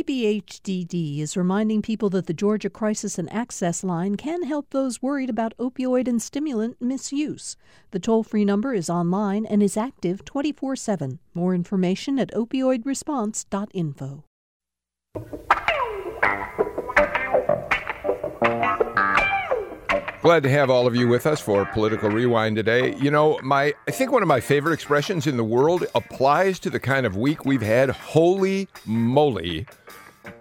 DBHDD is reminding people that the Georgia Crisis and Access Line can help those worried about opioid and stimulant misuse. The toll free number is online and is active 24 7. More information at opioidresponse.info. Glad to have all of you with us for Political Rewind today. You know, my I think one of my favorite expressions in the world applies to the kind of week we've had. Holy moly.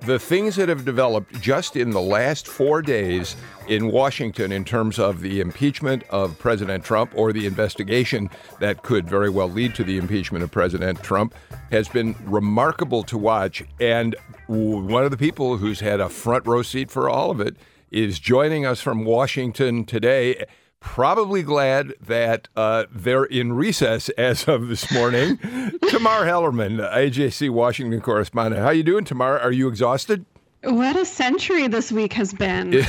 The things that have developed just in the last four days in Washington in terms of the impeachment of President Trump or the investigation that could very well lead to the impeachment of President Trump has been remarkable to watch. And one of the people who's had a front row seat for all of it is joining us from Washington today. Probably glad that uh, they're in recess as of this morning. Tamar Hallerman, AJC Washington correspondent. How you doing, Tamar? Are you exhausted? What a century this week has been.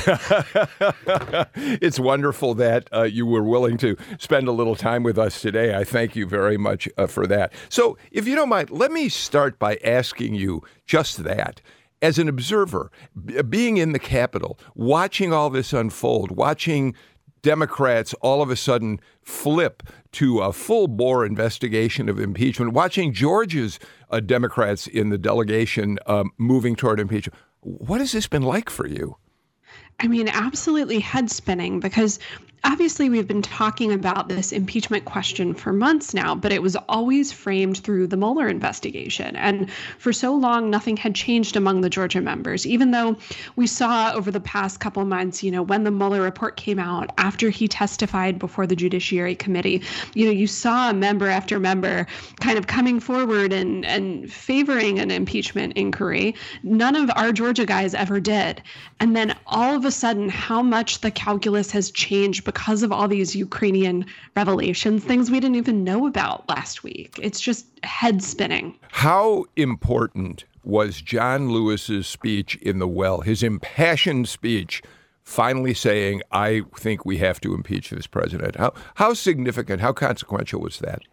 it's wonderful that uh, you were willing to spend a little time with us today. I thank you very much uh, for that. So, if you don't mind, let me start by asking you just that as an observer, being in the Capitol, watching all this unfold, watching Democrats all of a sudden flip to a full bore investigation of impeachment, watching Georgia's uh, Democrats in the delegation um, moving toward impeachment. What has this been like for you? I mean, absolutely head spinning because obviously we've been talking about this impeachment question for months now, but it was always framed through the Mueller investigation. And for so long, nothing had changed among the Georgia members, even though we saw over the past couple months, you know, when the Mueller report came out, after he testified before the Judiciary Committee, you know, you saw member after member kind of coming forward and, and favoring an impeachment inquiry. None of our Georgia guys ever did. And then all of a sudden, how much the calculus has changed because of all these Ukrainian revelations, things we didn't even know about last week. It's just head spinning. How important was John Lewis's speech in the well, his impassioned speech? Finally saying, I think we have to impeach this president. How, how significant, how consequential was that?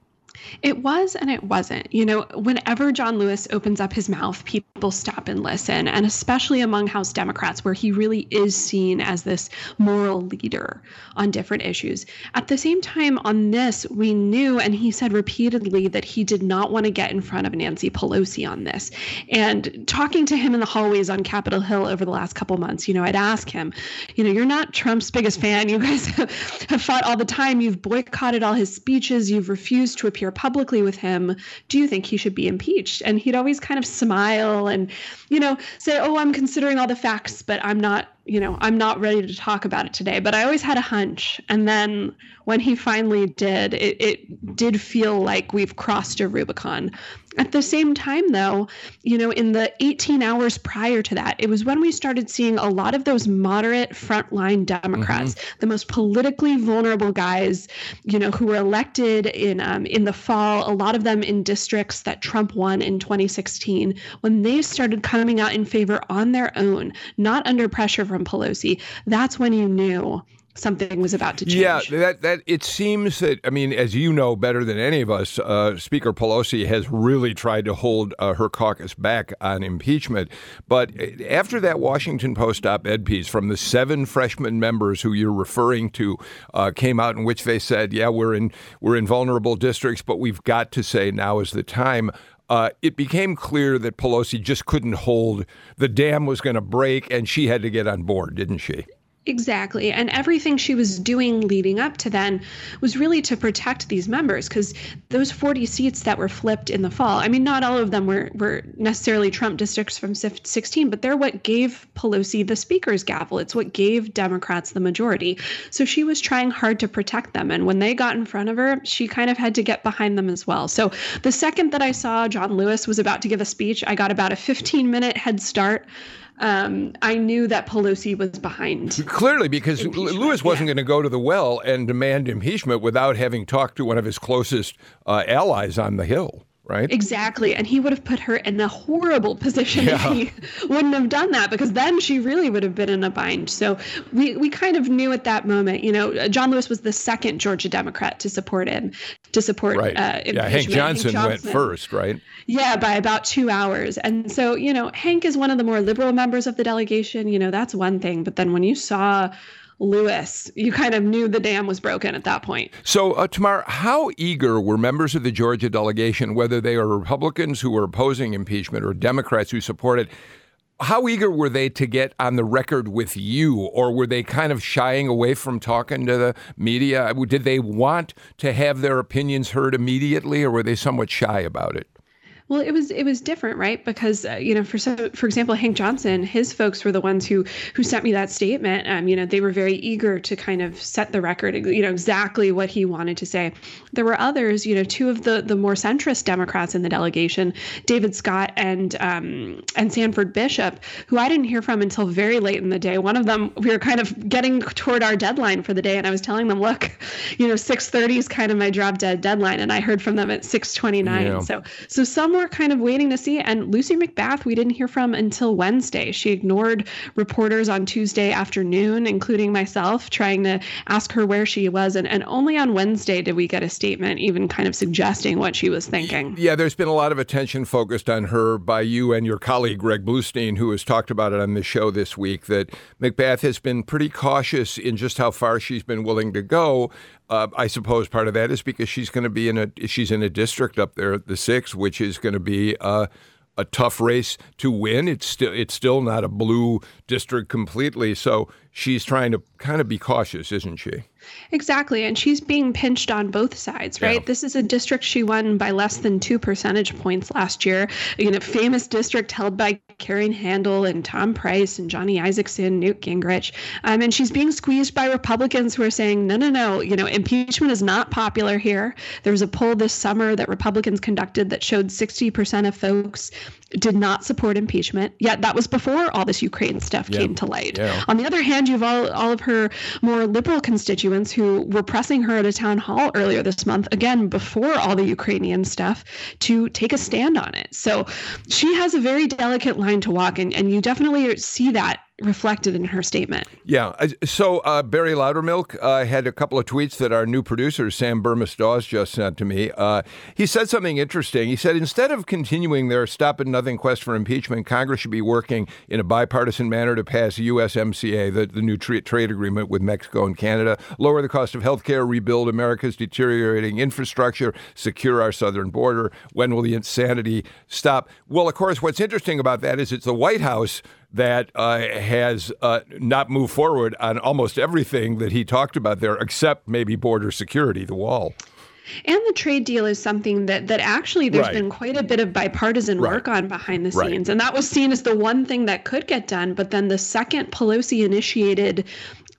It was and it wasn't. You know, whenever John Lewis opens up his mouth, people stop and listen, and especially among House Democrats, where he really is seen as this moral leader on different issues. At the same time, on this, we knew, and he said repeatedly, that he did not want to get in front of Nancy Pelosi on this. And talking to him in the hallways on Capitol Hill over the last couple months, you know, I'd ask him, you know, you're not Trump's biggest fan. You guys have fought all the time. You've boycotted all his speeches. You've refused to appear publicly with him, do you think he should be impeached? And he'd always kind of smile and, you know, say, oh, I'm considering all the facts, but I'm not you know, I'm not ready to talk about it today, but I always had a hunch. And then when he finally did, it, it did feel like we've crossed a Rubicon. At the same time, though, you know, in the 18 hours prior to that, it was when we started seeing a lot of those moderate frontline Democrats, mm-hmm. the most politically vulnerable guys, you know, who were elected in um, in the fall. A lot of them in districts that Trump won in 2016, when they started coming out in favor on their own, not under pressure from from Pelosi, that's when you knew something was about to change. Yeah, that that it seems that I mean, as you know better than any of us, uh, Speaker Pelosi has really tried to hold uh, her caucus back on impeachment. But after that Washington Post op-ed piece from the seven freshman members who you're referring to uh, came out in which they said, "Yeah, we're in we're in vulnerable districts, but we've got to say now is the time." uh, it became clear that Pelosi just couldn't hold. The dam was going to break, and she had to get on board, didn't she? Exactly. And everything she was doing leading up to then was really to protect these members because those 40 seats that were flipped in the fall, I mean, not all of them were, were necessarily Trump districts from 16, but they're what gave Pelosi the speaker's gavel. It's what gave Democrats the majority. So she was trying hard to protect them. And when they got in front of her, she kind of had to get behind them as well. So the second that I saw John Lewis was about to give a speech, I got about a 15 minute head start um, I knew that Pelosi was behind. Clearly, because Lewis wasn't yeah. going to go to the well and demand impeachment without having talked to one of his closest uh, allies on the Hill right? Exactly. And he would have put her in a horrible position yeah. if he wouldn't have done that because then she really would have been in a bind. So we, we kind of knew at that moment, you know, John Lewis was the second Georgia Democrat to support him, to support right. uh, Yeah, Hank Johnson, Hank Johnson went first, right? Yeah, by about two hours. And so, you know, Hank is one of the more liberal members of the delegation. You know, that's one thing. But then when you saw Lewis, you kind of knew the dam was broken at that point. So, uh, Tamar, how eager were members of the Georgia delegation, whether they are Republicans who were opposing impeachment or Democrats who supported? how eager were they to get on the record with you, or were they kind of shying away from talking to the media? Did they want to have their opinions heard immediately, or were they somewhat shy about it? Well, it was it was different, right? Because uh, you know, for so, for example, Hank Johnson, his folks were the ones who who sent me that statement. Um, you know, they were very eager to kind of set the record, you know, exactly what he wanted to say. There were others, you know, two of the the more centrist Democrats in the delegation, David Scott and um, and Sanford Bishop, who I didn't hear from until very late in the day. One of them, we were kind of getting toward our deadline for the day, and I was telling them, look, you know, 6:30 is kind of my drop dead deadline, and I heard from them at 6:29. Yeah. So so some were kind of waiting to see. And Lucy McBath, we didn't hear from until Wednesday. She ignored reporters on Tuesday afternoon, including myself, trying to ask her where she was. And, and only on Wednesday did we get a statement, even kind of suggesting what she was thinking. Yeah, there's been a lot of attention focused on her by you and your colleague, Greg Bluestein, who has talked about it on the show this week, that McBath has been pretty cautious in just how far she's been willing to go. Uh, I suppose part of that is because she's going to be in a she's in a district up there, the six, which is going to be uh, a tough race to win. It's still it's still not a blue district completely, so she's trying to kind of be cautious, isn't she? Exactly. And she's being pinched on both sides, right? Yeah. This is a district she won by less than two percentage points last year. You know, famous district held by Karen Handel and Tom Price and Johnny Isakson, Newt Gingrich. Um, and she's being squeezed by Republicans who are saying, no, no, no, you know, impeachment is not popular here. There was a poll this summer that Republicans conducted that showed 60% of folks did not support impeachment. Yet that was before all this Ukraine stuff yeah. came to light. Yeah. On the other hand, you have all, all of her more liberal constituents who were pressing her at a town hall earlier this month, again, before all the Ukrainian stuff, to take a stand on it. So she has a very delicate line to walk, and, and you definitely see that reflected in her statement. Yeah. So uh, Barry Loudermilk uh, had a couple of tweets that our new producer, Sam Bermas Dawes, just sent to me. Uh, he said something interesting. He said, instead of continuing their stop and nothing quest for impeachment, Congress should be working in a bipartisan manner to pass USMCA, the, the new tra- trade agreement with Mexico and Canada, lower the cost of health care, rebuild America's deteriorating infrastructure, secure our southern border. When will the insanity stop? Well, of course, what's interesting about that is it's the White House that uh, has uh, not moved forward on almost everything that he talked about there, except maybe border security, the wall. And the trade deal is something that that actually there's right. been quite a bit of bipartisan right. work on behind the right. scenes. And that was seen as the one thing that could get done. But then the second Pelosi initiated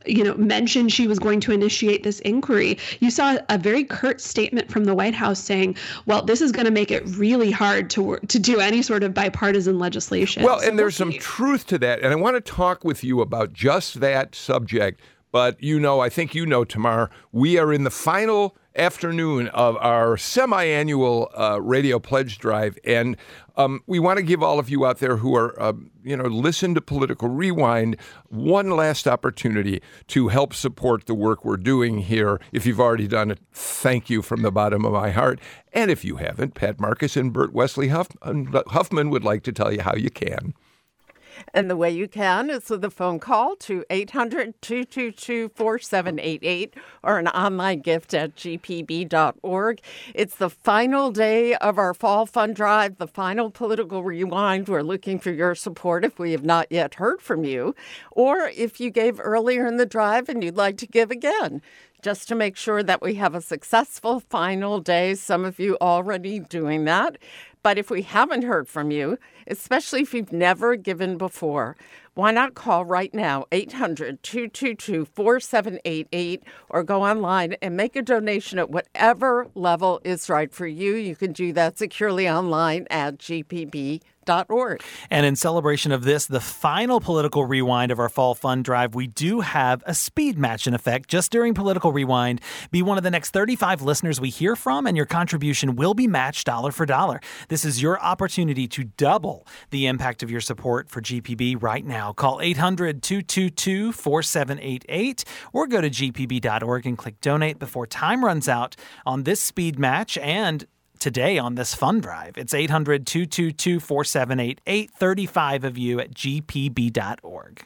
you know, mentioned she was going to initiate this inquiry, you saw a very curt statement from the White House saying, "Well, this is going to make it really hard to work, to do any sort of bipartisan legislation." Well, so and there's we'll some truth to that, and I want to talk with you about just that subject. But you know, I think you know, Tamar, we are in the final afternoon of our semi annual uh, radio pledge drive. And um, we want to give all of you out there who are, uh, you know, listen to Political Rewind one last opportunity to help support the work we're doing here. If you've already done it, thank you from the bottom of my heart. And if you haven't, Pat Marcus and Bert Wesley Huff- Huffman would like to tell you how you can. And the way you can is with a phone call to 800 222 4788 or an online gift at gpb.org. It's the final day of our fall fund drive, the final political rewind. We're looking for your support if we have not yet heard from you, or if you gave earlier in the drive and you'd like to give again just to make sure that we have a successful final day. Some of you already doing that. But if we haven't heard from you, especially if you've never given before, why not call right now, 800 222 4788, or go online and make a donation at whatever level is right for you. You can do that securely online at gpb.org. And in celebration of this, the final political rewind of our fall fund drive, we do have a speed match in effect just during Political Rewind. Be one of the next 35 listeners we hear from, and your contribution will be matched dollar for dollar. This is your opportunity to double the impact of your support for GPB right now. Call 800 222 4788 or go to gpb.org and click donate before time runs out on this speed match and today on this fund drive. It's 800 222 4788, 35 of you at gpb.org.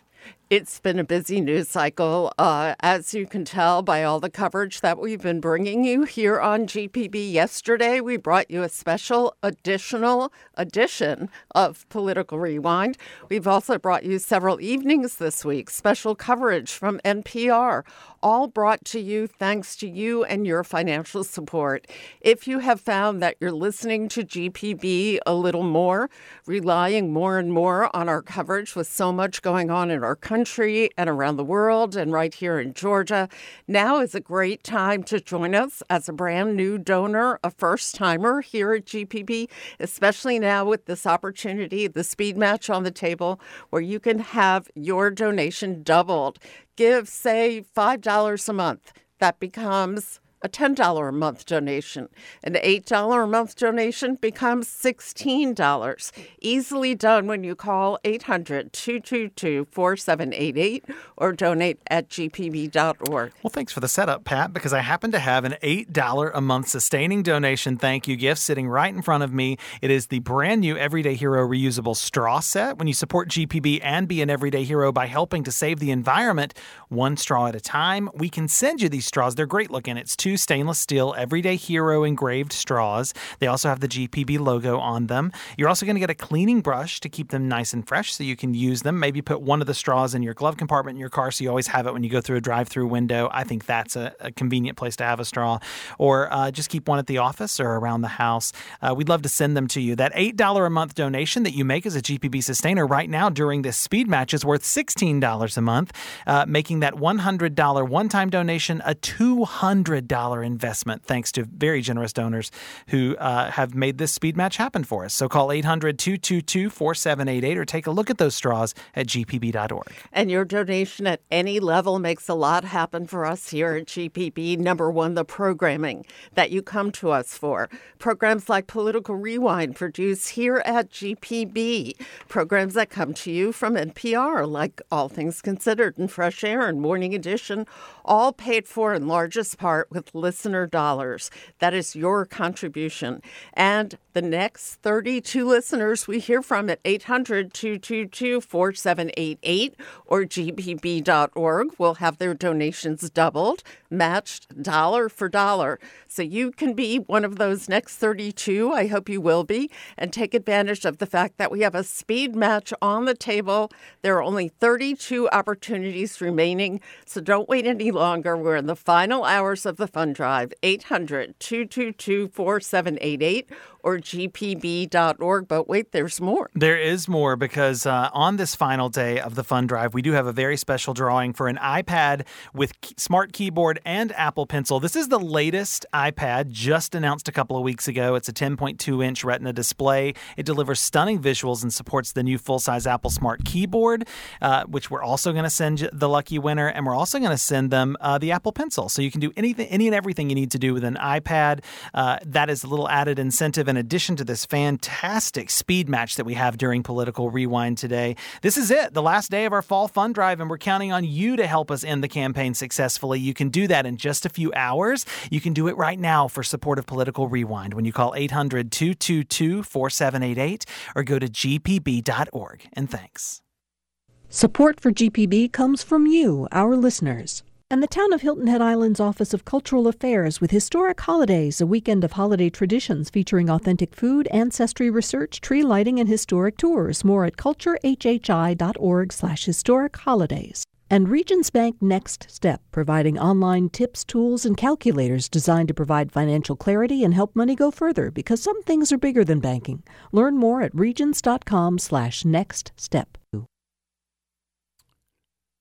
It's been a busy news cycle, uh, as you can tell by all the coverage that we've been bringing you here on GPB. Yesterday, we brought you a special additional edition of Political Rewind. We've also brought you several evenings this week, special coverage from NPR, all brought to you thanks to you and your financial support. If you have found that you're listening to GPB a little more, relying more and more on our coverage with so much going on in our country and around the world and right here in Georgia, now is a great time to join us as a brand new donor, a first timer here at GPB, especially now with this opportunity, the speed match on the table, where you can have your donation doubled. Give, say, $5 a month, that becomes a $10 a month donation. An $8 a month donation becomes $16. Easily done when you call 800 222 4788 or donate at gpb.org. Well, thanks for the setup, Pat, because I happen to have an $8 a month sustaining donation thank you gift sitting right in front of me. It is the brand new Everyday Hero reusable straw set. When you support GPB and be an Everyday Hero by helping to save the environment one straw at a time, we can send you these straws. They're great looking. It's two stainless steel Everyday Hero engraved straws. They also have the GPB logo on them. You're also going to get a cleaning brush to keep them nice and fresh so you can use them. Maybe put one of the straws in your glove compartment in your car so you always have it when you go through a drive through window. I think that's a, a, convenient place to have a straw. Or uh, just keep one at the office or around the house. Uh, we'd love to send them to you. That $8 a month donation that you make as a GPB sustainer right now during this speed match is worth $16 a month, uh, making that $100 one time donation a $200 investment thanks to very generous donors who uh, have made this speed match happen for us. So call 800 222 4788 or take a look at those straws at gpb.org. And your donation at any level makes a lot happen for us here at GPB. Number one, the programming that you come to us for. Programs like Political Rewind produced here at GPB. Programs that come to you from NPR, like All Things Considered and Fresh Air and Morning Edition, all paid for in largest part with listener dollars. That is your contribution. And the next 32 listeners we hear from at 800 222 4788 or gpb.org will have their donations doubled, matched dollar for dollar. So you can be one of those next 32. I hope you will be, and take advantage of the fact that we have a speed match on the table. There are only 32 opportunities remaining, so don't wait any longer. We're in the final hours of the fund drive. 800 222 4788 or gpb.org. But wait, there's more. There is more because uh, on this final day of the fund drive, we do have a very special drawing for an iPad with smart keyboard and Apple Pencil. This is the latest iPad, just announced a couple of weeks ago. It's a 10.2 inch Retina display. It delivers stunning visuals and supports the new full size Apple Smart keyboard, uh, which we're also going to send the lucky winner, and we're also going to send them uh, the Apple Pencil. So you can do anything, any and everything you need to do with an iPad. Uh, that is a little added incentive in addition to this fantastic speed match that we have during Political Rewind today. This is it, the last day of our fall fund drive, and we're counting on you to help us end the campaign successfully. You can do that in just a few hours. You can do it right now for support of Political Rewind when you call 800 222 4788 or go to gpb.org. And thanks. Support for GPB comes from you, our listeners and the town of Hilton Head Island's Office of Cultural Affairs with Historic Holidays, a weekend of holiday traditions featuring authentic food, ancestry research, tree lighting, and historic tours. More at culturehhi.org slash historic holidays. And Regions Bank Next Step, providing online tips, tools, and calculators designed to provide financial clarity and help money go further because some things are bigger than banking. Learn more at regions.com slash next step.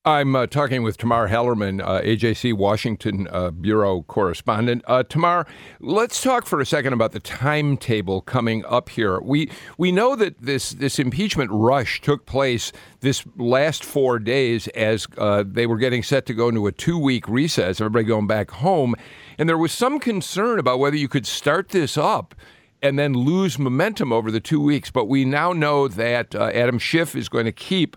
I'm uh, talking with Tamar Hallerman, uh, AJC Washington uh, Bureau correspondent. Uh, Tamar, let's talk for a second about the timetable coming up here. We we know that this this impeachment rush took place this last four days as uh, they were getting set to go into a two week recess. Everybody going back home, and there was some concern about whether you could start this up and then lose momentum over the two weeks. But we now know that uh, Adam Schiff is going to keep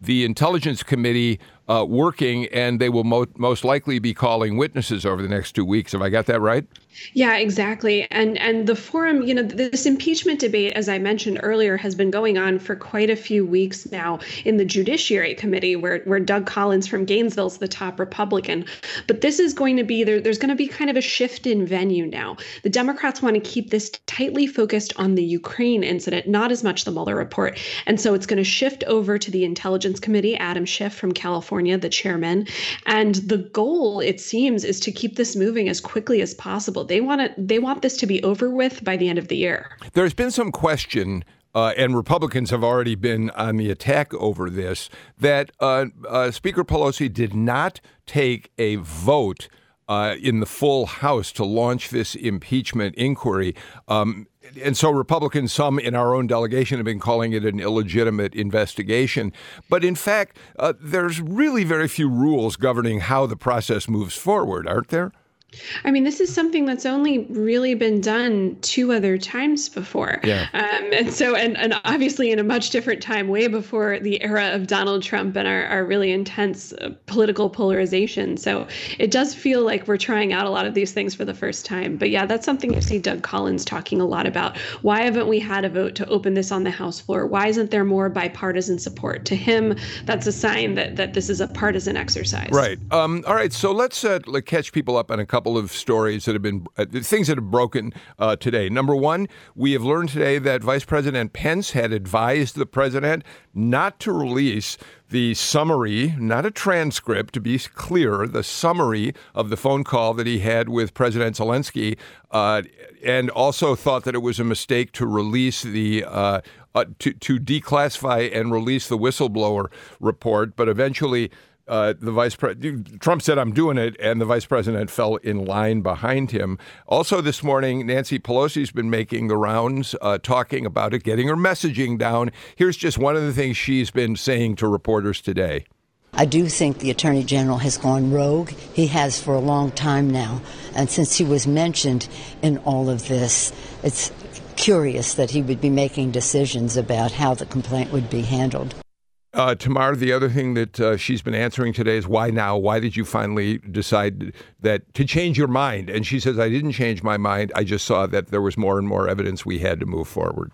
the Intelligence Committee uh, working, and they will mo- most likely be calling witnesses over the next two weeks. Have I got that right? Yeah, exactly. And and the forum, you know, this impeachment debate, as I mentioned earlier, has been going on for quite a few weeks now in the Judiciary Committee, where where Doug Collins from Gainesville is the top Republican. But this is going to be there. There's going to be kind of a shift in venue now. The Democrats want to keep this tightly focused on the Ukraine incident, not as much the Mueller report. And so it's going to shift over to the Intelligence Committee. Adam Schiff from California, the chairman, and the goal, it seems, is to keep this moving as quickly as possible they want to they want this to be over with by the end of the year. There's been some question uh, and Republicans have already been on the attack over this, that uh, uh, Speaker Pelosi did not take a vote uh, in the full House to launch this impeachment inquiry. Um, and so Republicans, some in our own delegation, have been calling it an illegitimate investigation. But in fact, uh, there's really very few rules governing how the process moves forward, aren't there? I mean, this is something that's only really been done two other times before. Yeah. Um, and so, and, and obviously in a much different time, way before the era of Donald Trump and our, our really intense uh, political polarization. So it does feel like we're trying out a lot of these things for the first time. But yeah, that's something you see Doug Collins talking a lot about. Why haven't we had a vote to open this on the House floor? Why isn't there more bipartisan support? To him, that's a sign that, that this is a partisan exercise. Right. Um, all right. So let's uh, catch people up on a couple couple of stories that have been uh, things that have broken uh, today. Number one, we have learned today that Vice President Pence had advised the president not to release the summary, not a transcript, to be clear, the summary of the phone call that he had with President Zelensky, uh, and also thought that it was a mistake to release the. Uh, uh, to, to declassify and release the whistleblower report, but eventually uh, the vice president, Trump said, I'm doing it, and the vice president fell in line behind him. Also, this morning, Nancy Pelosi's been making the rounds, uh, talking about it, getting her messaging down. Here's just one of the things she's been saying to reporters today. I do think the Attorney General has gone rogue. He has for a long time now. And since he was mentioned in all of this, it's curious that he would be making decisions about how the complaint would be handled. Uh, Tamar, the other thing that uh, she's been answering today is why now? Why did you finally decide that to change your mind? And she says, I didn't change my mind. I just saw that there was more and more evidence we had to move forward.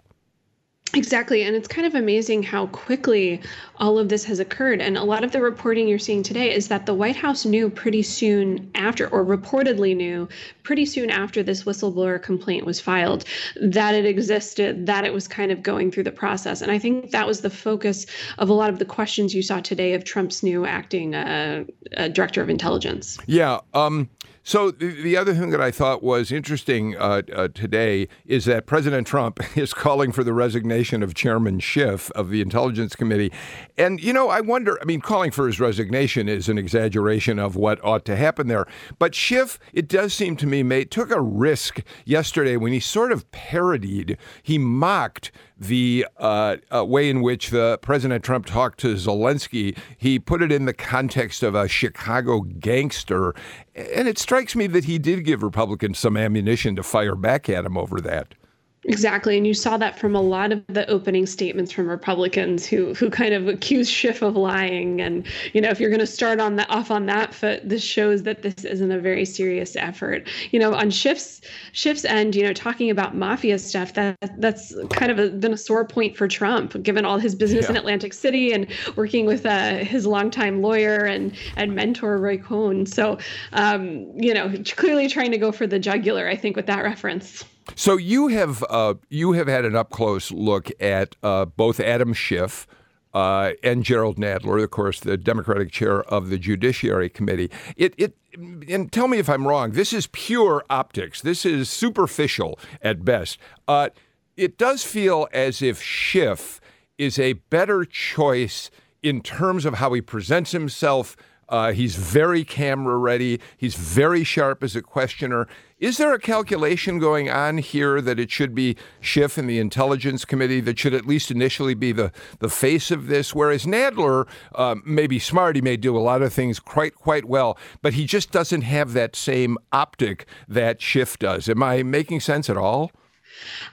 Exactly. And it's kind of amazing how quickly all of this has occurred. And a lot of the reporting you're seeing today is that the White House knew pretty soon after, or reportedly knew pretty soon after this whistleblower complaint was filed, that it existed, that it was kind of going through the process. And I think that was the focus of a lot of the questions you saw today of Trump's new acting uh, uh, director of intelligence. Yeah. Um, so the, the, other thing that I thought was interesting uh, uh, today is that President Trump is calling for the resignation of Chairman Schiff of the Intelligence Committee. And, you know, I wonder, I mean, calling for his resignation is an exaggeration of what ought to happen there. But Schiff, it does seem to me, took a risk yesterday when he sort of parodied, he mocked the uh, uh, way in which President Trump talked to Zelensky, he put it in the context of a Chicago gangster. And it strikes me that he did give Republicans some ammunition to fire back at him over that. Exactly, and you saw that from a lot of the opening statements from Republicans who who kind of accused Schiff of lying. And you know, if you're going to start on the off on that foot, this shows that this isn't a very serious effort. You know, on Schiff's Schiff's end, you know, talking about mafia stuff that that's kind of a, been a sore point for Trump, given all his business yeah. in Atlantic City and working with uh, his longtime lawyer and and mentor Roy Cohn. So, um, you know, clearly trying to go for the jugular, I think, with that reference. So you have uh, you have had an up close look at uh, both Adam Schiff. Uh, and Gerald Nadler, of course, the Democratic chair of the Judiciary Committee. It, it, and tell me if I'm wrong. This is pure optics. This is superficial at best. Uh, it does feel as if Schiff is a better choice in terms of how he presents himself. Uh, he's very camera ready. He's very sharp as a questioner. Is there a calculation going on here that it should be Schiff and the Intelligence Committee that should at least initially be the, the face of this? Whereas Nadler uh, may be smart, he may do a lot of things quite quite well, but he just doesn't have that same optic that Schiff does. Am I making sense at all?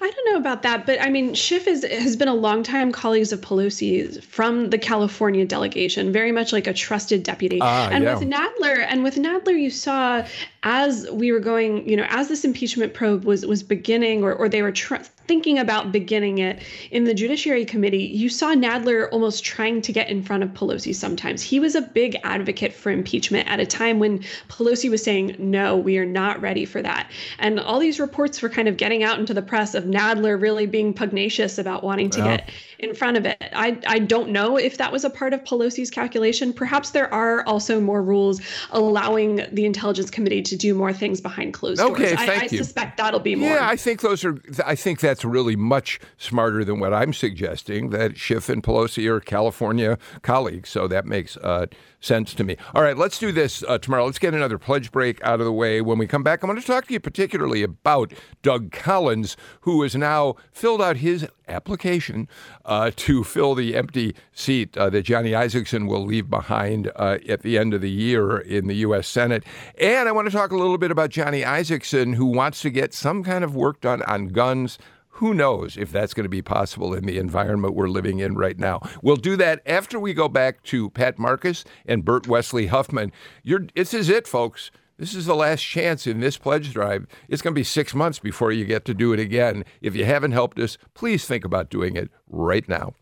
I don't know about that, but I mean, Schiff is, has been a longtime colleague of Pelosi from the California delegation, very much like a trusted deputy. Ah, and yeah. with Nadler, and with Nadler, you saw as we were going, you know, as this impeachment probe was was beginning, or or they were tr- thinking about beginning it in the Judiciary Committee, you saw Nadler almost trying to get in front of Pelosi. Sometimes he was a big advocate for impeachment at a time when Pelosi was saying, "No, we are not ready for that," and all these reports were kind of getting out into the press of Nadler really being pugnacious about wanting to Yeah. get in front of it. I, I don't know if that was a part of Pelosi's calculation. Perhaps there are also more rules allowing the Intelligence Committee to do more things behind closed Okay, doors. I, thank I you. suspect that'll be more. Yeah, I think those are. I think that's really much smarter than what I'm suggesting. That Schiff and Pelosi are California colleagues, so that makes uh, sense to me. All right, let's do this uh, Tamar. Let's get another pledge break out of the way. When we come back, I want to talk to you particularly about Doug Collins, who has now filled out his application uh, to fill the empty seat uh, that Johnny Isakson will leave behind uh, at the end of the year in the U.S. Senate. And I want to talk a little bit about Johnny Isakson, who wants to get some kind of work done on guns. Who knows if that's going to be possible in the environment we're living in right now? We'll do that after we go back to Pat Marcus and Bert Wesley Huffman. You're, this is it, folks. This is the last chance in this pledge drive. It's going to be six months before you get to do it again. If you haven't helped us, please think about doing it right now.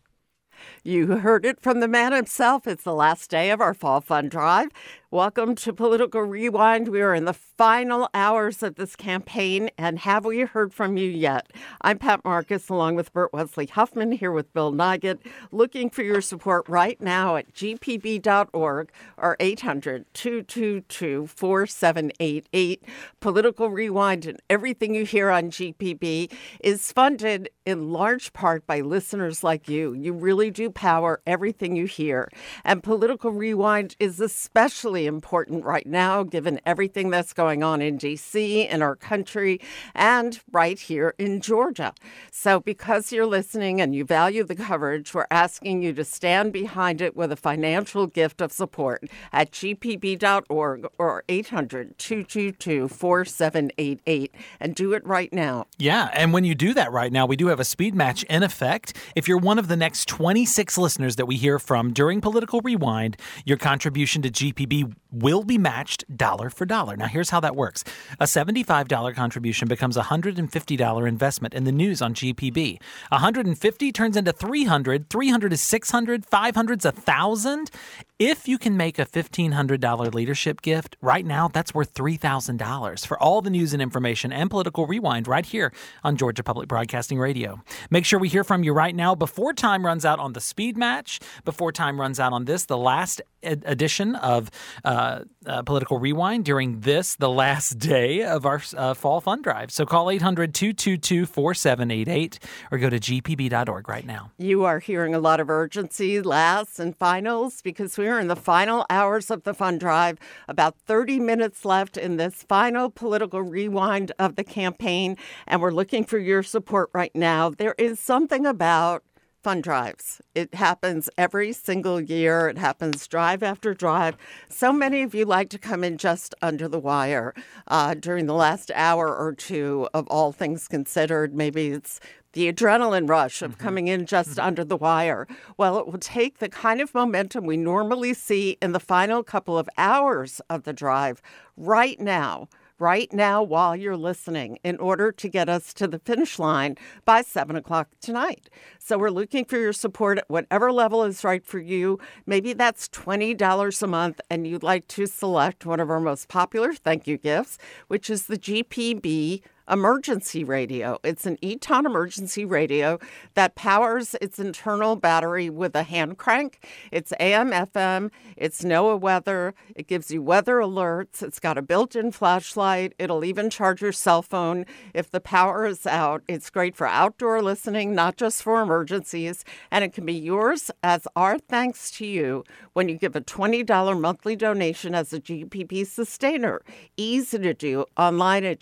You heard it from the man himself. It's the last day of our Fall Fund Drive. Welcome to Political Rewind. We are in the final hours of this campaign, and have we heard from you yet? I'm Pat Marcus, along with Bert Wesley Huffman, here with Bill Nigut, looking for your support right now at gpb.org or 800 222 4788. Political Rewind and everything you hear on GPB is funded in large part by listeners like you. You really do power everything you hear. And Political Rewind is especially important right now, given everything that's going on in D.C., in our country, and right here in Georgia. So, because you're listening and you value the coverage, we're asking you to stand behind it with a financial gift of support at gpb.org or 800 222 4788 and do it right now. Yeah, and when you do that right now, we do have a speed match in effect. If you're one of the next 26 listeners that we hear from during Political Rewind, your contribution to GPB will be matched dollar for dollar. Now, here's how that works a $75 contribution becomes a $150 investment in the news on GPB. 150 turns into 300, 300 is 600, 500 is 1,000. If you can make a $1,500 leadership gift, right now that's worth $3,000 for all the news and information and political rewind right here on Georgia Public Broadcasting Radio. Make sure we hear from you right now before time runs out on the speed match, before time runs out on this, the last edition of uh, uh, Political Rewind during this, the last day of our uh, fall fund drive. So call 800 222 4788 or go to gpb.org right now. You are hearing a lot of urgency, lasts, and finals because we're in the final hours of the fund drive. About 30 minutes left in this final political rewind of the campaign, and we're looking for your support right now. There is something about fund drives. It happens every single year. It happens drive after drive. So many of you like to come in just under the wire uh, during the last hour or two of all things considered. Maybe it's the adrenaline rush of coming in just under the wire. Well, it will take the kind of momentum we normally see in the final couple of hours of the drive right now right now while you're listening in order to get us to the finish line by 7 o'clock tonight. So we're looking for your support at whatever level is right for you. Maybe that's $20 a month, and you'd like to select one of our most popular thank you gifts, which is the GPB emergency radio. It's an Eton emergency radio that powers its internal battery with a hand crank. It's AM, FM, it's NOAA weather. It gives you weather alerts. It's got a built in flashlight. It'll even charge your cell phone if the power is out. It's great for outdoor listening, not just for emergencies. And it can be yours as our thanks to you when you give a $20 monthly donation as a GPB sustainer. Easy to do online at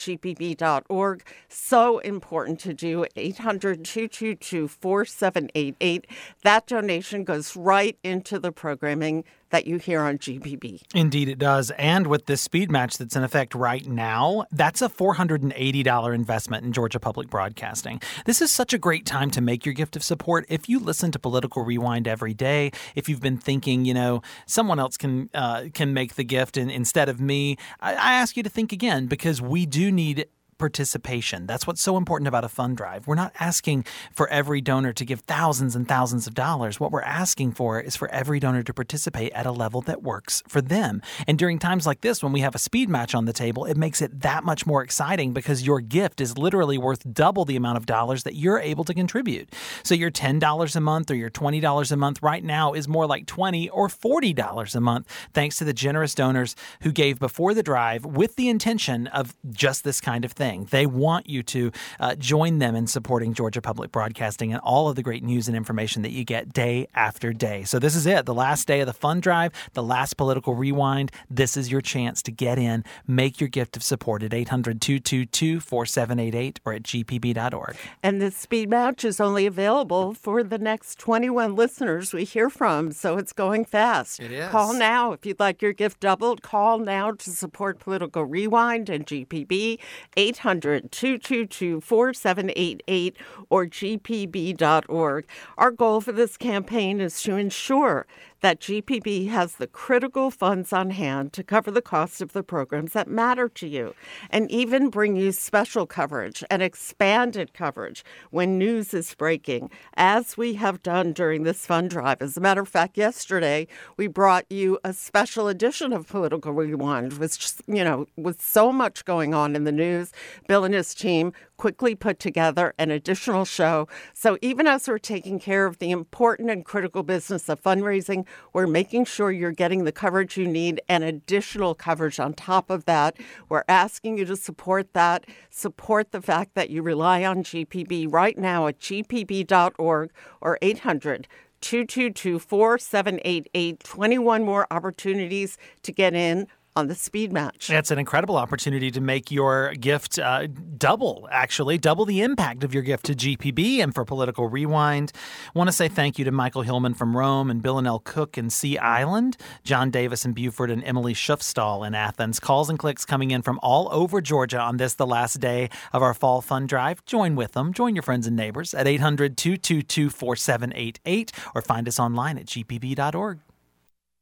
gpb.org. So important to do. 800 222 4788. That donation goes right into the programming that you hear on GPB. Indeed, it does. And with this speed match that's in effect right now, that's a $480 investment in Georgia Public Broadcasting. This is such a great time to make your gift of support. If you listen to Political Rewind every day, if you've been thinking, you know, someone else can uh, can make the gift and, instead of me, I, I ask you to think again because we do need participation. That's what's so important about a fund drive. We're not asking for every donor to give thousands and thousands of dollars. What we're asking for is for every donor to participate at a level that works for them. And during times like this, when we have a speed match on the table, it makes it that much more exciting because your gift is literally worth double the amount of dollars that you're able to contribute. So your $10 a month or your $20 a month right now is more like 20 or $40 a month, thanks to the generous donors who gave before the drive with the intention of just this kind of thing thing. They want you to uh, join them in supporting Georgia Public Broadcasting and all of the great news and information that you get day after day. So, this is it the last day of the fund drive, the last political rewind. This is your chance to get in, make your gift of support at 800 222 4788 or at gpb.org. And the speed match is only available for the next 21 listeners we hear from, so it's going fast. It is. Call now if you'd like your gift doubled. Call now to support Political Rewind and GPB. 800 222 4788 or gpb.org. Our goal for this campaign is to ensure that GPB has the critical funds on hand to cover the cost of the programs that matter to you and even bring you special coverage and expanded coverage when news is breaking, as we have done during this fund drive. As a matter of fact, yesterday we brought you a special edition of Political Rewind, which, you know, with so much going on in the news, Bill and his team quickly put together an additional show. So even as we're taking care of the important and critical business of fundraising, we're making sure you're getting the coverage you need and additional coverage on top of that. We're asking you to support that, support the fact that you rely on GPB right now at gpb.org or 800 222 4788. 21 more opportunities to get in on the speed match. It's an incredible opportunity to make your gift uh, double, actually, double the impact of your gift to GPB and for Political Rewind. I want to say thank you to Michael Hillman from Rome and Bill and L. Cook in Sea Island, John Davis in Buford, and Emily Schuffstall in Athens. Calls and clicks coming in from all over Georgia on this, the last day of our fall fund drive. Join with them. Join your friends and neighbors at 800 222 4788 or find us online at gpb.org.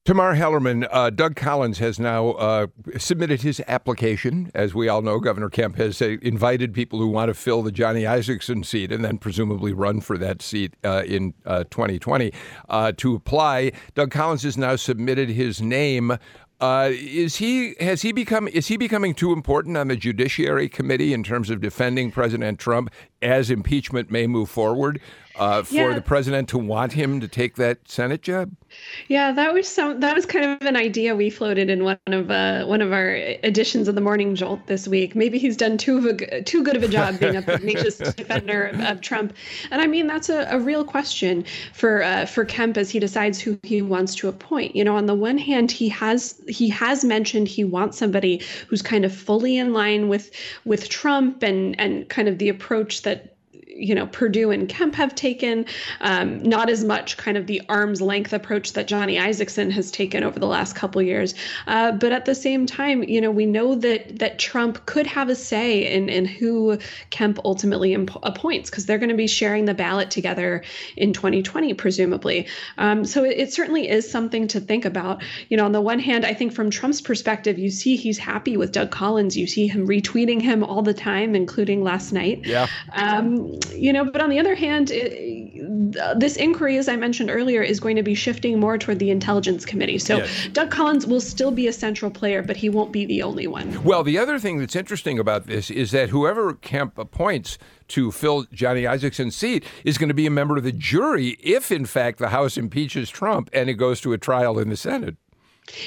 Tamar Hallerman, uh, Doug Collins has now uh, submitted his application. As we all know, Governor Kemp has uh, invited people who want to fill the Johnny Isakson seat and then presumably run for that seat uh, in 2020 uh, uh, to apply. Doug Collins has now submitted his name. is he has he become is he becoming too important on the Judiciary Committee in terms of defending President Trump as impeachment may move forward? uh, for yeah. the president to want him to take that Senate job? Yeah, that was some. That was kind of an idea we floated in one of uh, one of our editions of the Morning Jolt this week. Maybe he's done too of a too good of a job being a pugnacious defender of, of, Trump, and I mean that's a, a real question for uh, for Kemp as he decides who he wants to appoint. You know, on the one hand, he has he has mentioned he wants somebody who's kind of fully in line with with Trump and and kind of the approach that you know Perdue and Kemp have taken, um, not as much kind of the arm's length approach that Johnny Isakson has taken over the last couple years. Uh, but at the same time, you know, we know that that Trump could have a say in in who Kemp ultimately imp- appoints because they're going to be sharing the ballot together in 2020, presumably. Um, so it, it certainly is something to think about. You know, on the one hand, I think from Trump's perspective, you see he's happy with Doug Collins. You see him retweeting him all the time, including last night. Yeah. Um, you know, but on the other hand, it, uh, this inquiry, as I mentioned earlier, is going to be shifting more toward the Intelligence Committee. So yes. Doug Collins will still be a central player, but he won't be the only one. Well, the other thing that's interesting about this is that whoever Kemp appoints to fill Johnny Isakson's seat is going to be a member of the jury if, in fact, the House impeaches Trump and it goes to a trial in the Senate.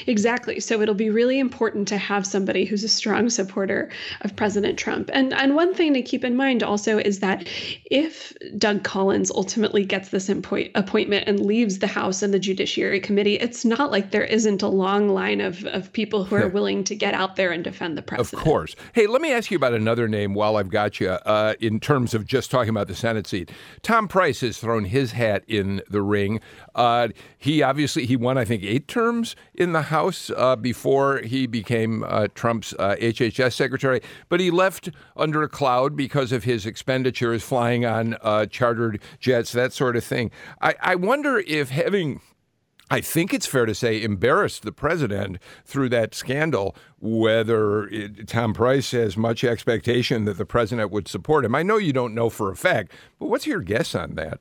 Exactly. So it'll be really important to have somebody who's a strong supporter of President Trump. And and one thing to keep in mind also is that if Doug Collins ultimately gets this appointment and leaves the House and the Judiciary Committee, it's not like there isn't a long line of, of people who are willing to get out there and defend the president. Of course. Hey, let me ask you about another name while I've got you uh, in terms of just talking about the Senate seat. Tom Price has thrown his hat in the ring. Uh, he obviously he won, I think, eight terms in the House uh, before he became uh, Trump's HHS uh, secretary, but he left under a cloud because of his expenditures flying on uh, chartered jets, that sort of thing. I, I wonder if having I think it's fair to say, embarrassed the president through that scandal, whether it, Tom Price has much expectation that the president would support him. I know you don't know for a fact, but what's your guess on that?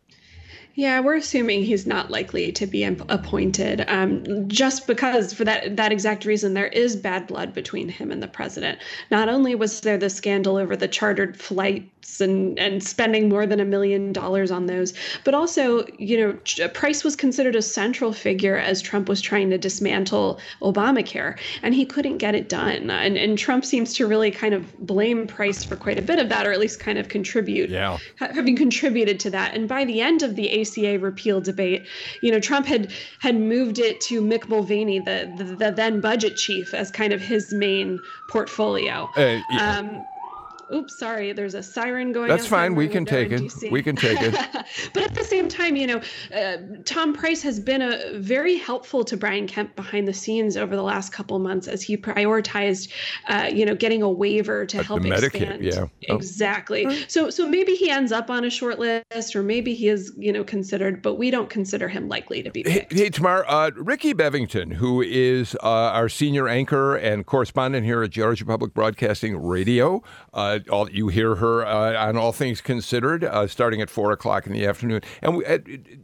Yeah, we're assuming he's not likely to be appointed, um, just because for that that exact reason there is bad blood between him and the president. Not only was there the scandal over the chartered flights and and spending more than a million dollars on those, but also you know Price was considered a central figure as Trump was trying to dismantle Obamacare, and he couldn't get it done. And and Trump seems to really kind of blame Price for quite a bit of that, or at least kind of contribute, yeah. having contributed to that. And by the end of the ACA repeal debate, you know, Trump had had moved it to Mick Mulvaney, the the, the then budget chief, as kind of his main portfolio. Uh, yeah. um, oops, sorry, there's a siren going. That's fine. We can take it. We can take it. but at the same time, you know, uh, Tom Price has been a very helpful to Brian Kemp behind the scenes over the last couple months as he prioritized, uh, you know, getting a waiver to help expand. yeah. Oh. Exactly. Oh. So so maybe he ends up on a short list, or maybe he is, you know, considered, but we don't consider him likely to be picked. Hey, hey Tamar, uh, Rickey Bevington, who is uh, our senior anchor and correspondent here at Georgia Public Broadcasting Radio. Uh, uh, all, you hear her uh, on All Things Considered, uh, starting at four o'clock in the afternoon. And we, uh,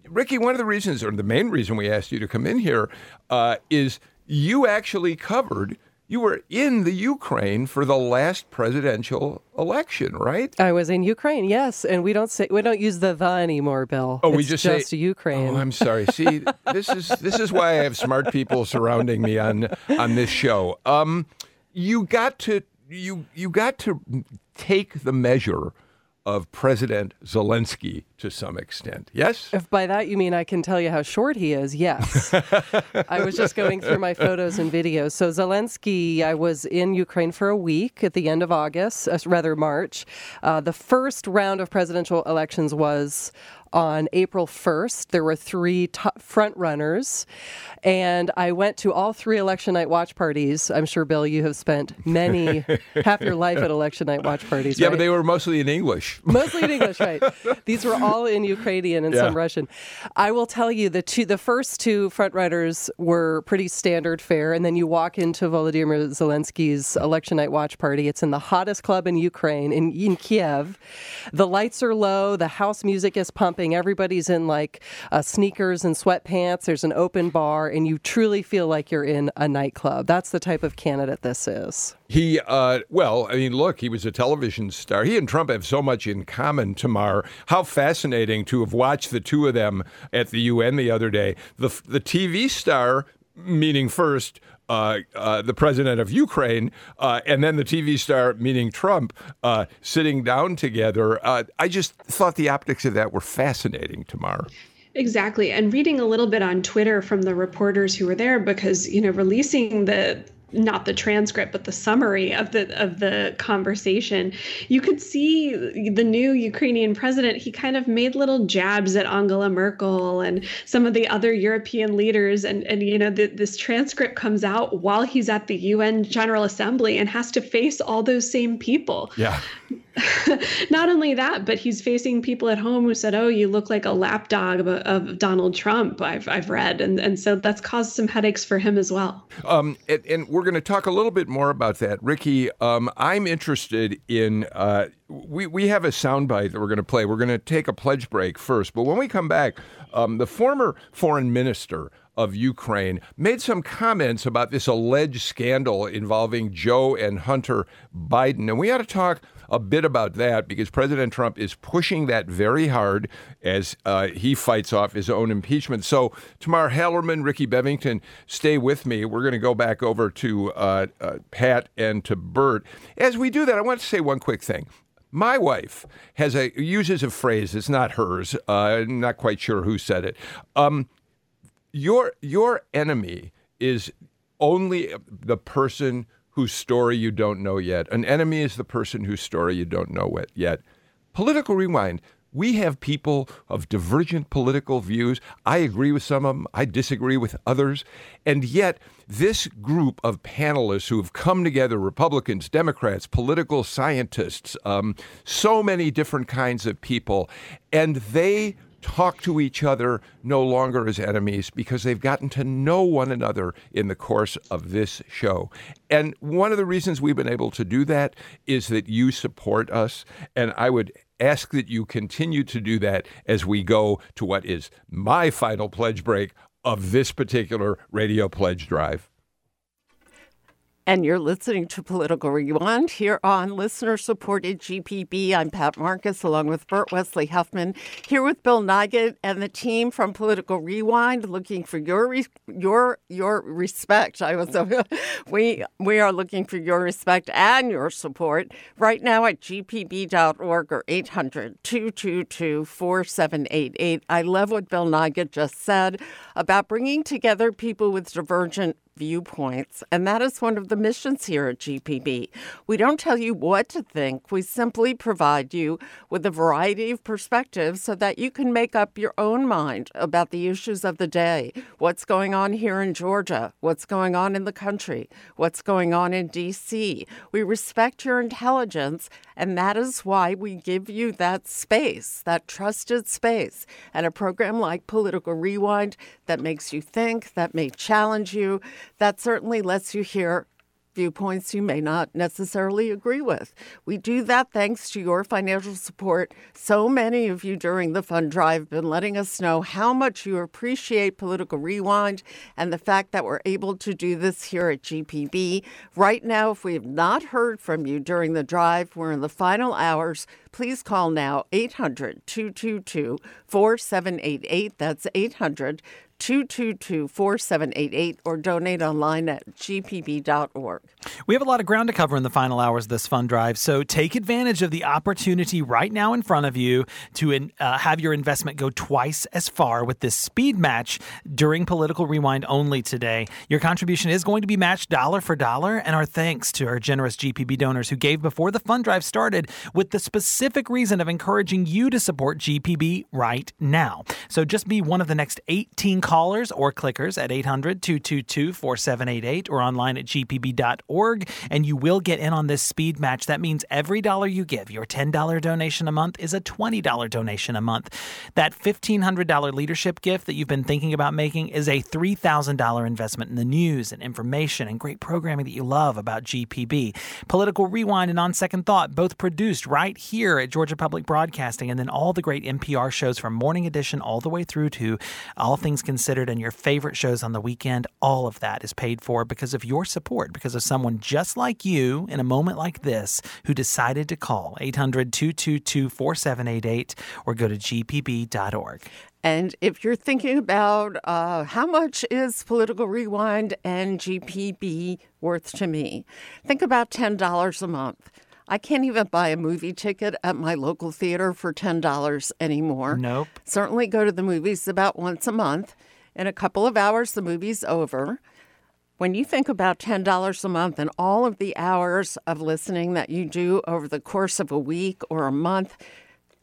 Rickey, one of the reasons, or the main reason we asked you to come in here, uh, is you actually covered. You were in the Ukraine for the last presidential election, right? I was in Ukraine, yes, and we don't say we don't use the the anymore, Bill. Oh, it's we just, just say Ukraine. Oh, I'm sorry. See, this is this is why I have smart people surrounding me on on this show. Um, you got to you you got to take the measure of President Zelensky to some extent. Yes? If by that you mean I can tell you how short he is, yes. I was just going through my photos and videos. So, Zelensky, I was in Ukraine for a week at the end of August, uh, rather March. Uh, the first round of presidential elections was on April 1st. There were three front runners, and I went to all three election night watch parties. I'm sure, Bill, you have spent many, half your life at election night watch parties. Yeah, right? but they were mostly in English. Mostly in English, right. These were all in Ukrainian and yeah. some Russian. I will tell you, the two, the first two front runners were pretty standard fare, and then you walk into Volodymyr Zelensky's election night watch party. It's in the hottest club in Ukraine, in, in Kiev. The lights are low, the house music is pumping Everybody's in like uh, sneakers and sweatpants. There's an open bar, and you truly feel like you're in a nightclub. That's the type of candidate this is. He, uh, well, I mean, look, he was a television star. He and Trump have so much in common, Tamar. How fascinating to have watched the two of them at the UN the other day. The, the TV star, meaning first, uh, uh, the president of Ukraine, uh, and then the TV star, meaning Trump, uh, sitting down together. Uh, I just thought the optics of that were fascinating, Tamar. Exactly. And reading a little bit on Twitter from the reporters who were there, because, you know, releasing the not the transcript but the summary of the of the conversation you could see the new Ukrainian president he kind of made little jabs at Angela Merkel and some of the other European leaders and and you know the, this transcript comes out while he's at the UN General Assembly and has to face all those same people yeah not only that, but he's facing people at home who said, "Oh, you look like a lapdog of, of Donald Trump." I've I've read, and and so that's caused some headaches for him as well. Um, and, and, we're going to talk a little bit more about that, Rickey. Um, I'm interested in. Uh, we we have a soundbite that we're going to play. We're going to take a pledge break first, but when we come back, um, the former foreign minister of Ukraine made some comments about this alleged scandal involving Joe and Hunter Biden. And we ought to talk a bit about that because President Trump is pushing that very hard as uh, he fights off his own impeachment. So, Tamar Hallerman, Rickey Bevington, stay with me. We're going to go back over to uh, uh, Pat and to Bert. As we do that, I want to say one quick thing. My wife has a uses a phrase. It's not hers. Uh, not quite sure who said it. Um, your your enemy is only the person whose story you don't know yet. An enemy is the person whose story you don't know yet. Political rewind. We have people of divergent political views. I agree with some of them. I disagree with others. And yet, this group of panelists who have come together Republicans, Democrats, political scientists, um, so many different kinds of people and they talk to each other no longer as enemies because they've gotten to know one another in the course of this show. And one of the reasons we've been able to do that is that you support us. And I would ask that you continue to do that as we go to what is my final pledge break of this particular radio pledge drive. And you're listening to Political Rewind here on listener supported GPB. I'm Pat Marcus along with Bert Wesley Huffman here with Bill Nigut and the team from Political Rewind looking for your your your respect. I was we we are looking for your respect and your support right now at gpb.org or 800-222-4788. I love what Bill Nigut just said about bringing together people with divergent viewpoints, and that is one of the missions here at GPB. We don't tell you what to think, we simply provide you with a variety of perspectives so that you can make up your own mind about the issues of the day. What's going on here in Georgia? What's going on in the country? What's going on in D.C.? We respect your intelligence, and that is why we give you that space, that trusted space, and a program like Political Rewind that makes you think, that may challenge you that certainly lets you hear viewpoints you may not necessarily agree with. We do that thanks to your financial support. So many of you during the fund drive have been letting us know how much you appreciate Political Rewind and the fact that we're able to do this here at GPB. Right now, if we have not heard from you during the drive, we're in the final hours. Please call now 800 222 4788. That's 800 222 4788 or donate online at gpb.org. We have a lot of ground to cover in the final hours of this fund drive, so take advantage of the opportunity right now in front of you to uh, have your investment go twice as far with this speed match during Political Rewind only today. Your contribution is going to be matched dollar for dollar, and our thanks to our generous GPB donors who gave before the fund drive started with the specific reason of encouraging you to support GPB right now. So just be one of the next 18 callers or clickers at 800 222 4788 or online at gpb.org, and you will get in on this speed match. That means every dollar you give, your $10 donation a month, is a $20 donation a month. That $1,500 leadership gift that you've been thinking about making is a $3,000 investment in the news and information and great programming that you love about GPB. Political Rewind and On Second Thought, both produced right here at Georgia Public Broadcasting, and then all the great NPR shows from Morning Edition all the way through to All Things Considered considered and your favorite shows on the weekend, all of that is paid for because of your support, because of someone just like you in a moment like this who decided to call 800 222 4788 or go to gpb.org. And if you're thinking about uh, how much is Political Rewind and GPB worth to me, think about $10 a month. I can't even buy a movie ticket at my local theater for $10 anymore. Nope. Certainly go to the movies about once a month. In a couple of hours, the movie's over. When you think about $10 a month and all of the hours of listening that you do over the course of a week or a month,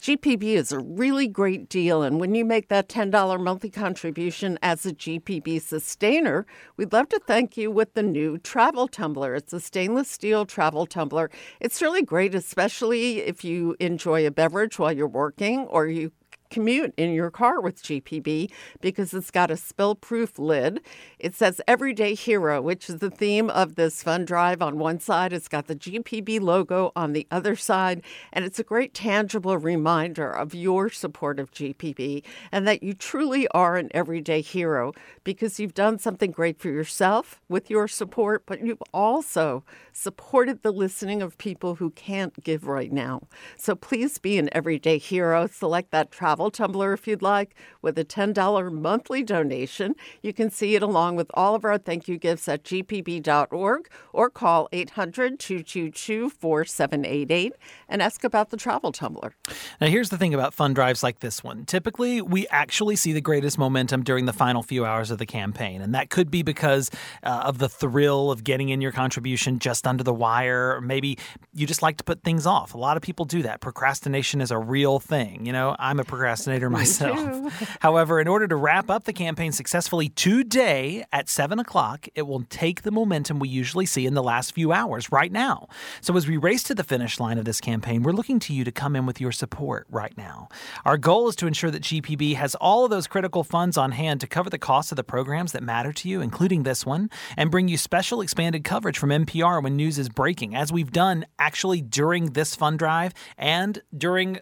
GPB is a really great deal, and when you make that $10 monthly contribution as a GPB sustainer, we'd love to thank you with the new travel tumbler. It's a stainless steel travel tumbler. It's really great, especially if you enjoy a beverage while you're working or you commute in your car with GPB because it's got a spill proof lid. It says Everyday Hero, which is the theme of this fun drive on one side. It's got the GPB logo on the other side. And it's a great tangible reminder of your support of GPB and that you truly are an everyday hero because you've done something great for yourself with your support, but you've also supported the listening of people who can't give right now. So please be an everyday hero. Select that travel tumbler if you'd like with a $10 monthly donation. You can see it along with all of our thank you gifts at gpb.org or call 800 222 4788 and ask about the travel tumbler. Now, here's the thing about fund drives like this one. Typically, we actually see the greatest momentum during the final few hours of the campaign, and that could be because uh, of the thrill of getting in your contribution just under the wire, or maybe you just like to put things off. A lot of people do that. Procrastination is a real thing. You know, I'm a procrastinator myself. However, in order to wrap up the campaign successfully today at 7 o'clock, it will take the momentum we usually see in the last few hours right now. So as we race to the finish line of this campaign, we're looking to you to come in with your support right now. Our goal is to ensure that GPB has all of those critical funds on hand to cover the cost of the programs that matter to you, including this one, and bring you special expanded coverage from NPR when news is breaking, as we've done actually during this fund drive and during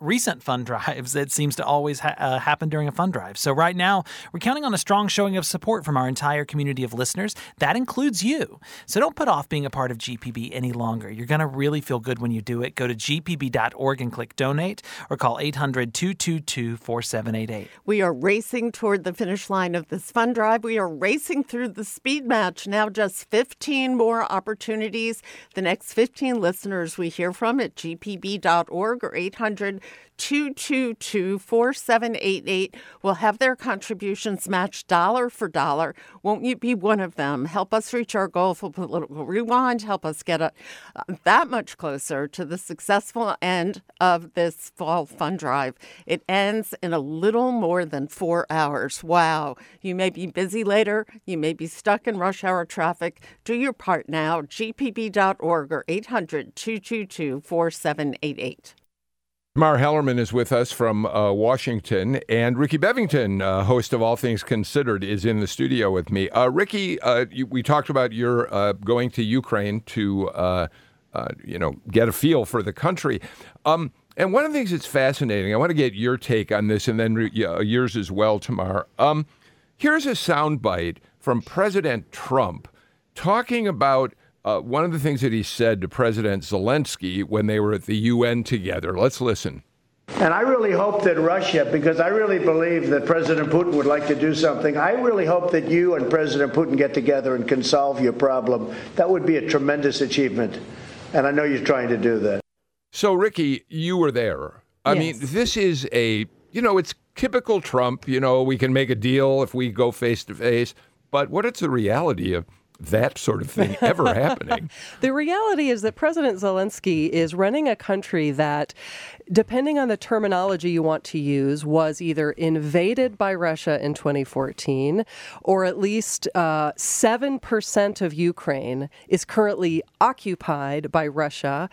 recent fund drives, it seems to always ha- uh, happen during a fund drive. So, right now, we're counting on a strong showing of support from our entire community of listeners. That includes you. So, don't put off being a part of GPB any longer. You're going to really feel good when you do it. Go to gpb.org and click donate or call 800 222 4788. We are racing toward the finish line of this fund drive. We are racing through the speed match. Now, just 15 more opportunities. The next 15 listeners we hear from at gpb.org or 800 222 4788 will have their contributions matched dollar for dollar. Won't you be one of them? Help us reach our goal for political rewind. Help us get a, uh, that much closer to the successful end of this fall fund drive. It ends in a little more than four hours. Wow. You may be busy later. You may be stuck in rush hour traffic. Do your part now. gpb.org or 800 222 4788. Tamar Hallerman is with us from uh, Washington, and Rickey Bevington, uh, host of All Things Considered, is in the studio with me. Uh, Rickey, uh, you, we talked about your uh, going to Ukraine to, uh, you know, get a feel for the country. Um, and one of the things that's fascinating, I want to get your take on this, and then yours as well, Tamar. Um, here's a soundbite from President Trump talking about uh, one of the things that he said to President Zelensky when they were at the UN together. Let's listen. And I really hope that Russia, because I really believe that President Putin would like to do something, I really hope that you and President Putin get together and can solve your problem. That would be a tremendous achievement. And I know you're trying to do that. So, Rickey, you were there. I yes. mean, this is a, you know, it's typical Trump. You know, we can make a deal if we go face to face. But what is the reality of that sort of thing ever happening. the reality is that President Zelensky is running a country that, depending on the terminology you want to use, was either invaded by Russia in 2014, or at least uh, 7% of Ukraine is currently occupied by Russia.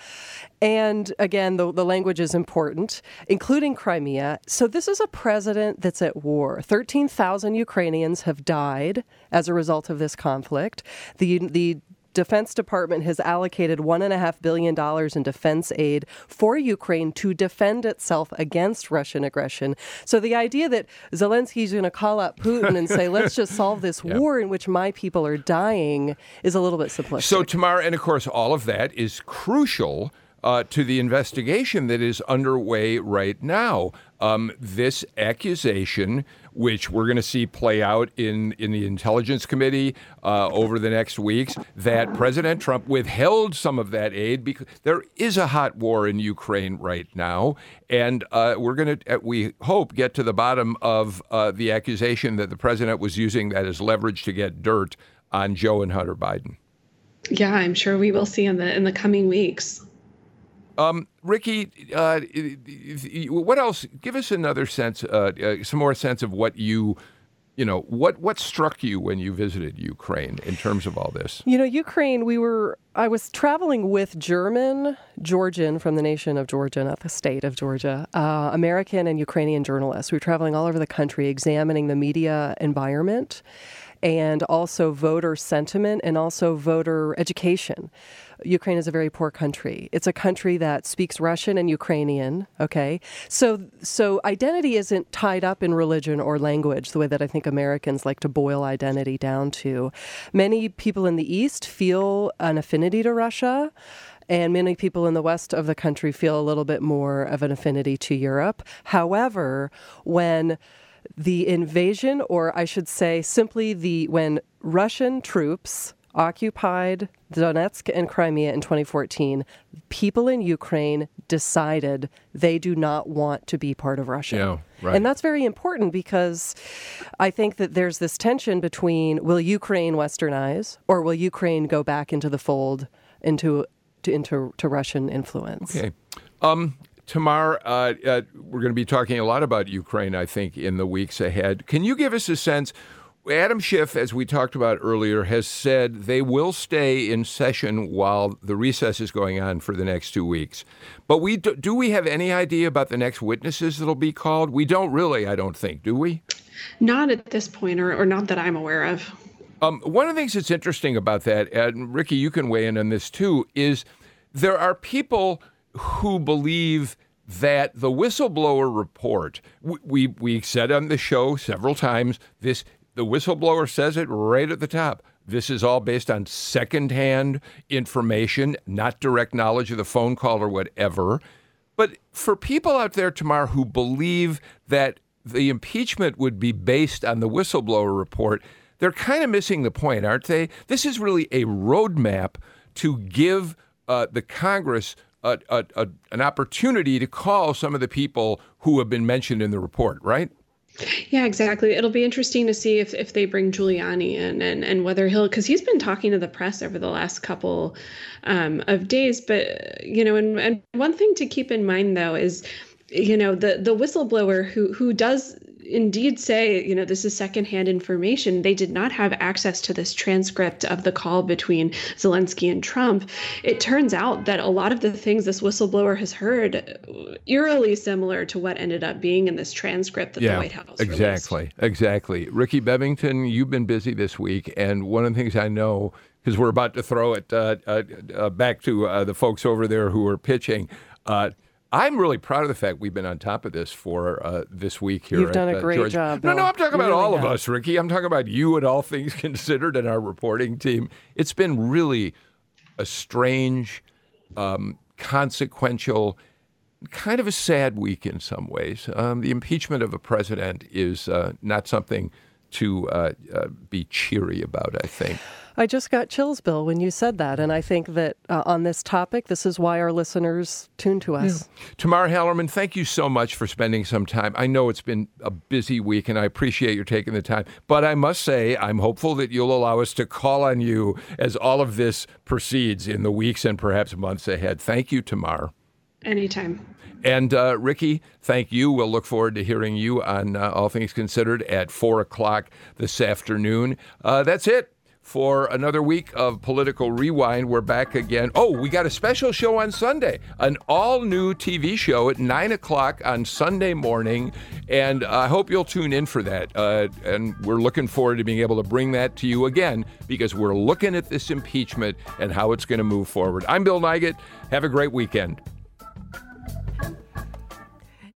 And again, the, the language is important, including Crimea. So this is a president that's at war. 13,000 Ukrainians have died as a result of this conflict. The, the Defense Department has allocated $1.5 billion in defense aid for Ukraine to defend itself against Russian aggression. So the idea that Zelensky's going to call up Putin and say, let's just solve this war in which my people are dying is a little bit simplistic. So, Tamar, and of course, all of that is crucial uh, to the investigation that is underway right now. Um, this accusation, which we're going to see play out in, in the Intelligence Committee uh, over the next weeks, that President Trump withheld some of that aid because there is a hot war in Ukraine right now. And uh, we're going to, uh, we hope, get to the bottom of uh, the accusation that the president was using that as leverage to get dirt on Joe and Hunter Biden. Yeah, I'm sure we will see in the in the coming weeks. Um, Rickey, uh, what else? Give us another sense, uh, uh, some more sense of what you you know what what struck you when you visited Ukraine in terms of all this? You know, Ukraine. We were. I was traveling with German, Georgian from the nation of Georgia, not the state of Georgia, uh, American and Ukrainian journalists. We were traveling all over the country, examining the media environment, and also voter sentiment, and also voter education. Ukraine is a very poor country. It's a country that speaks Russian and Ukrainian. Okay, so so identity isn't tied up in religion or language the way that I think Americans like to boil identity down to. Many people in the East feel an affinity to Russia. And many people in the west of the country feel a little bit more of an affinity to Europe. However, when the invasion, or I should say simply the when Russian troops occupied Donetsk and Crimea in 2014, people in Ukraine decided they do not want to be part of Russia. Yeah, right. And that's very important because I think that there's this tension between will Ukraine westernize or will Ukraine go back into the fold into to, into to Russian influence? Okay. Um, Tamar, uh, uh, we're going to be talking a lot about Ukraine, I think, in the weeks ahead. Can you give us a sense? Adam Schiff, as we talked about earlier, has said they will stay in session while the recess is going on for the next two weeks. But we do, do we have any idea about the next witnesses that'll be called? We don't really, I don't think, do we? Not at this point, or, or not that I'm aware of. Um, one of the things that's interesting about that, and Rickey, you can weigh in on this too, is there are people who believe that the whistleblower report, we, we, said on the show several times, this the whistleblower says it right at the top. This is all based on secondhand information, not direct knowledge of the phone call or whatever. But for people out there Tamar who believe that the impeachment would be based on the whistleblower report, they're kind of missing the point, aren't they? This is really a roadmap to give uh, the Congress a, a, a, an opportunity to call some of the people who have been mentioned in the report, right? Yeah, exactly. It'll be interesting to see if, if they bring Giuliani in and, and whether he'll, because he's been talking to the press over the last couple um, of days. But, you know, and, and one thing to keep in mind, though, is, you know, the, the whistleblower who, who does indeed say, you know, this is secondhand information. They did not have access to this transcript of the call between Zelensky and Trump. It turns out that a lot of the things this whistleblower has heard eerily similar to what ended up being in this transcript that yeah, the White House exactly, released. exactly. Rickey Bevington, you've been busy this week, and one of the things I know because we're about to throw it uh, uh, uh, back to uh, the folks over there who are pitching. Uh, I'm really proud of the fact we've been on top of this for uh, this week here. You've done at, a great George. job. No, Bill. no, I'm talking you about really all have. of us, Rickey. I'm talking about you and all things considered and our reporting team. It's been really a strange, um, consequential, kind of a sad week in some ways. Um, the impeachment of a president is uh, not something to uh, uh, be cheery about, I think. I just got chills, Bill, when you said that. And I think that uh, on this topic, this is why our listeners tune to us. Yeah. Tamar Hallerman, thank you so much for spending some time. I know it's been a busy week, and I appreciate your taking the time. But I must say, I'm hopeful that you'll allow us to call on you as all of this proceeds in the weeks and perhaps months ahead. Thank you, Tamar. Anytime. And uh, Rickey, thank you. We'll look forward to hearing you on uh, All Things Considered at 4 o'clock this afternoon. Uh, that's it for another week of Political Rewind. We're back again. Oh, we got a special show on Sunday, an all new TV show at 9 o'clock on Sunday morning. And I hope you'll tune in for that. Uh, and we're looking forward to being able to bring that to you again because we're looking at this impeachment and how it's going to move forward. I'm Bill Nigut. Have a great weekend.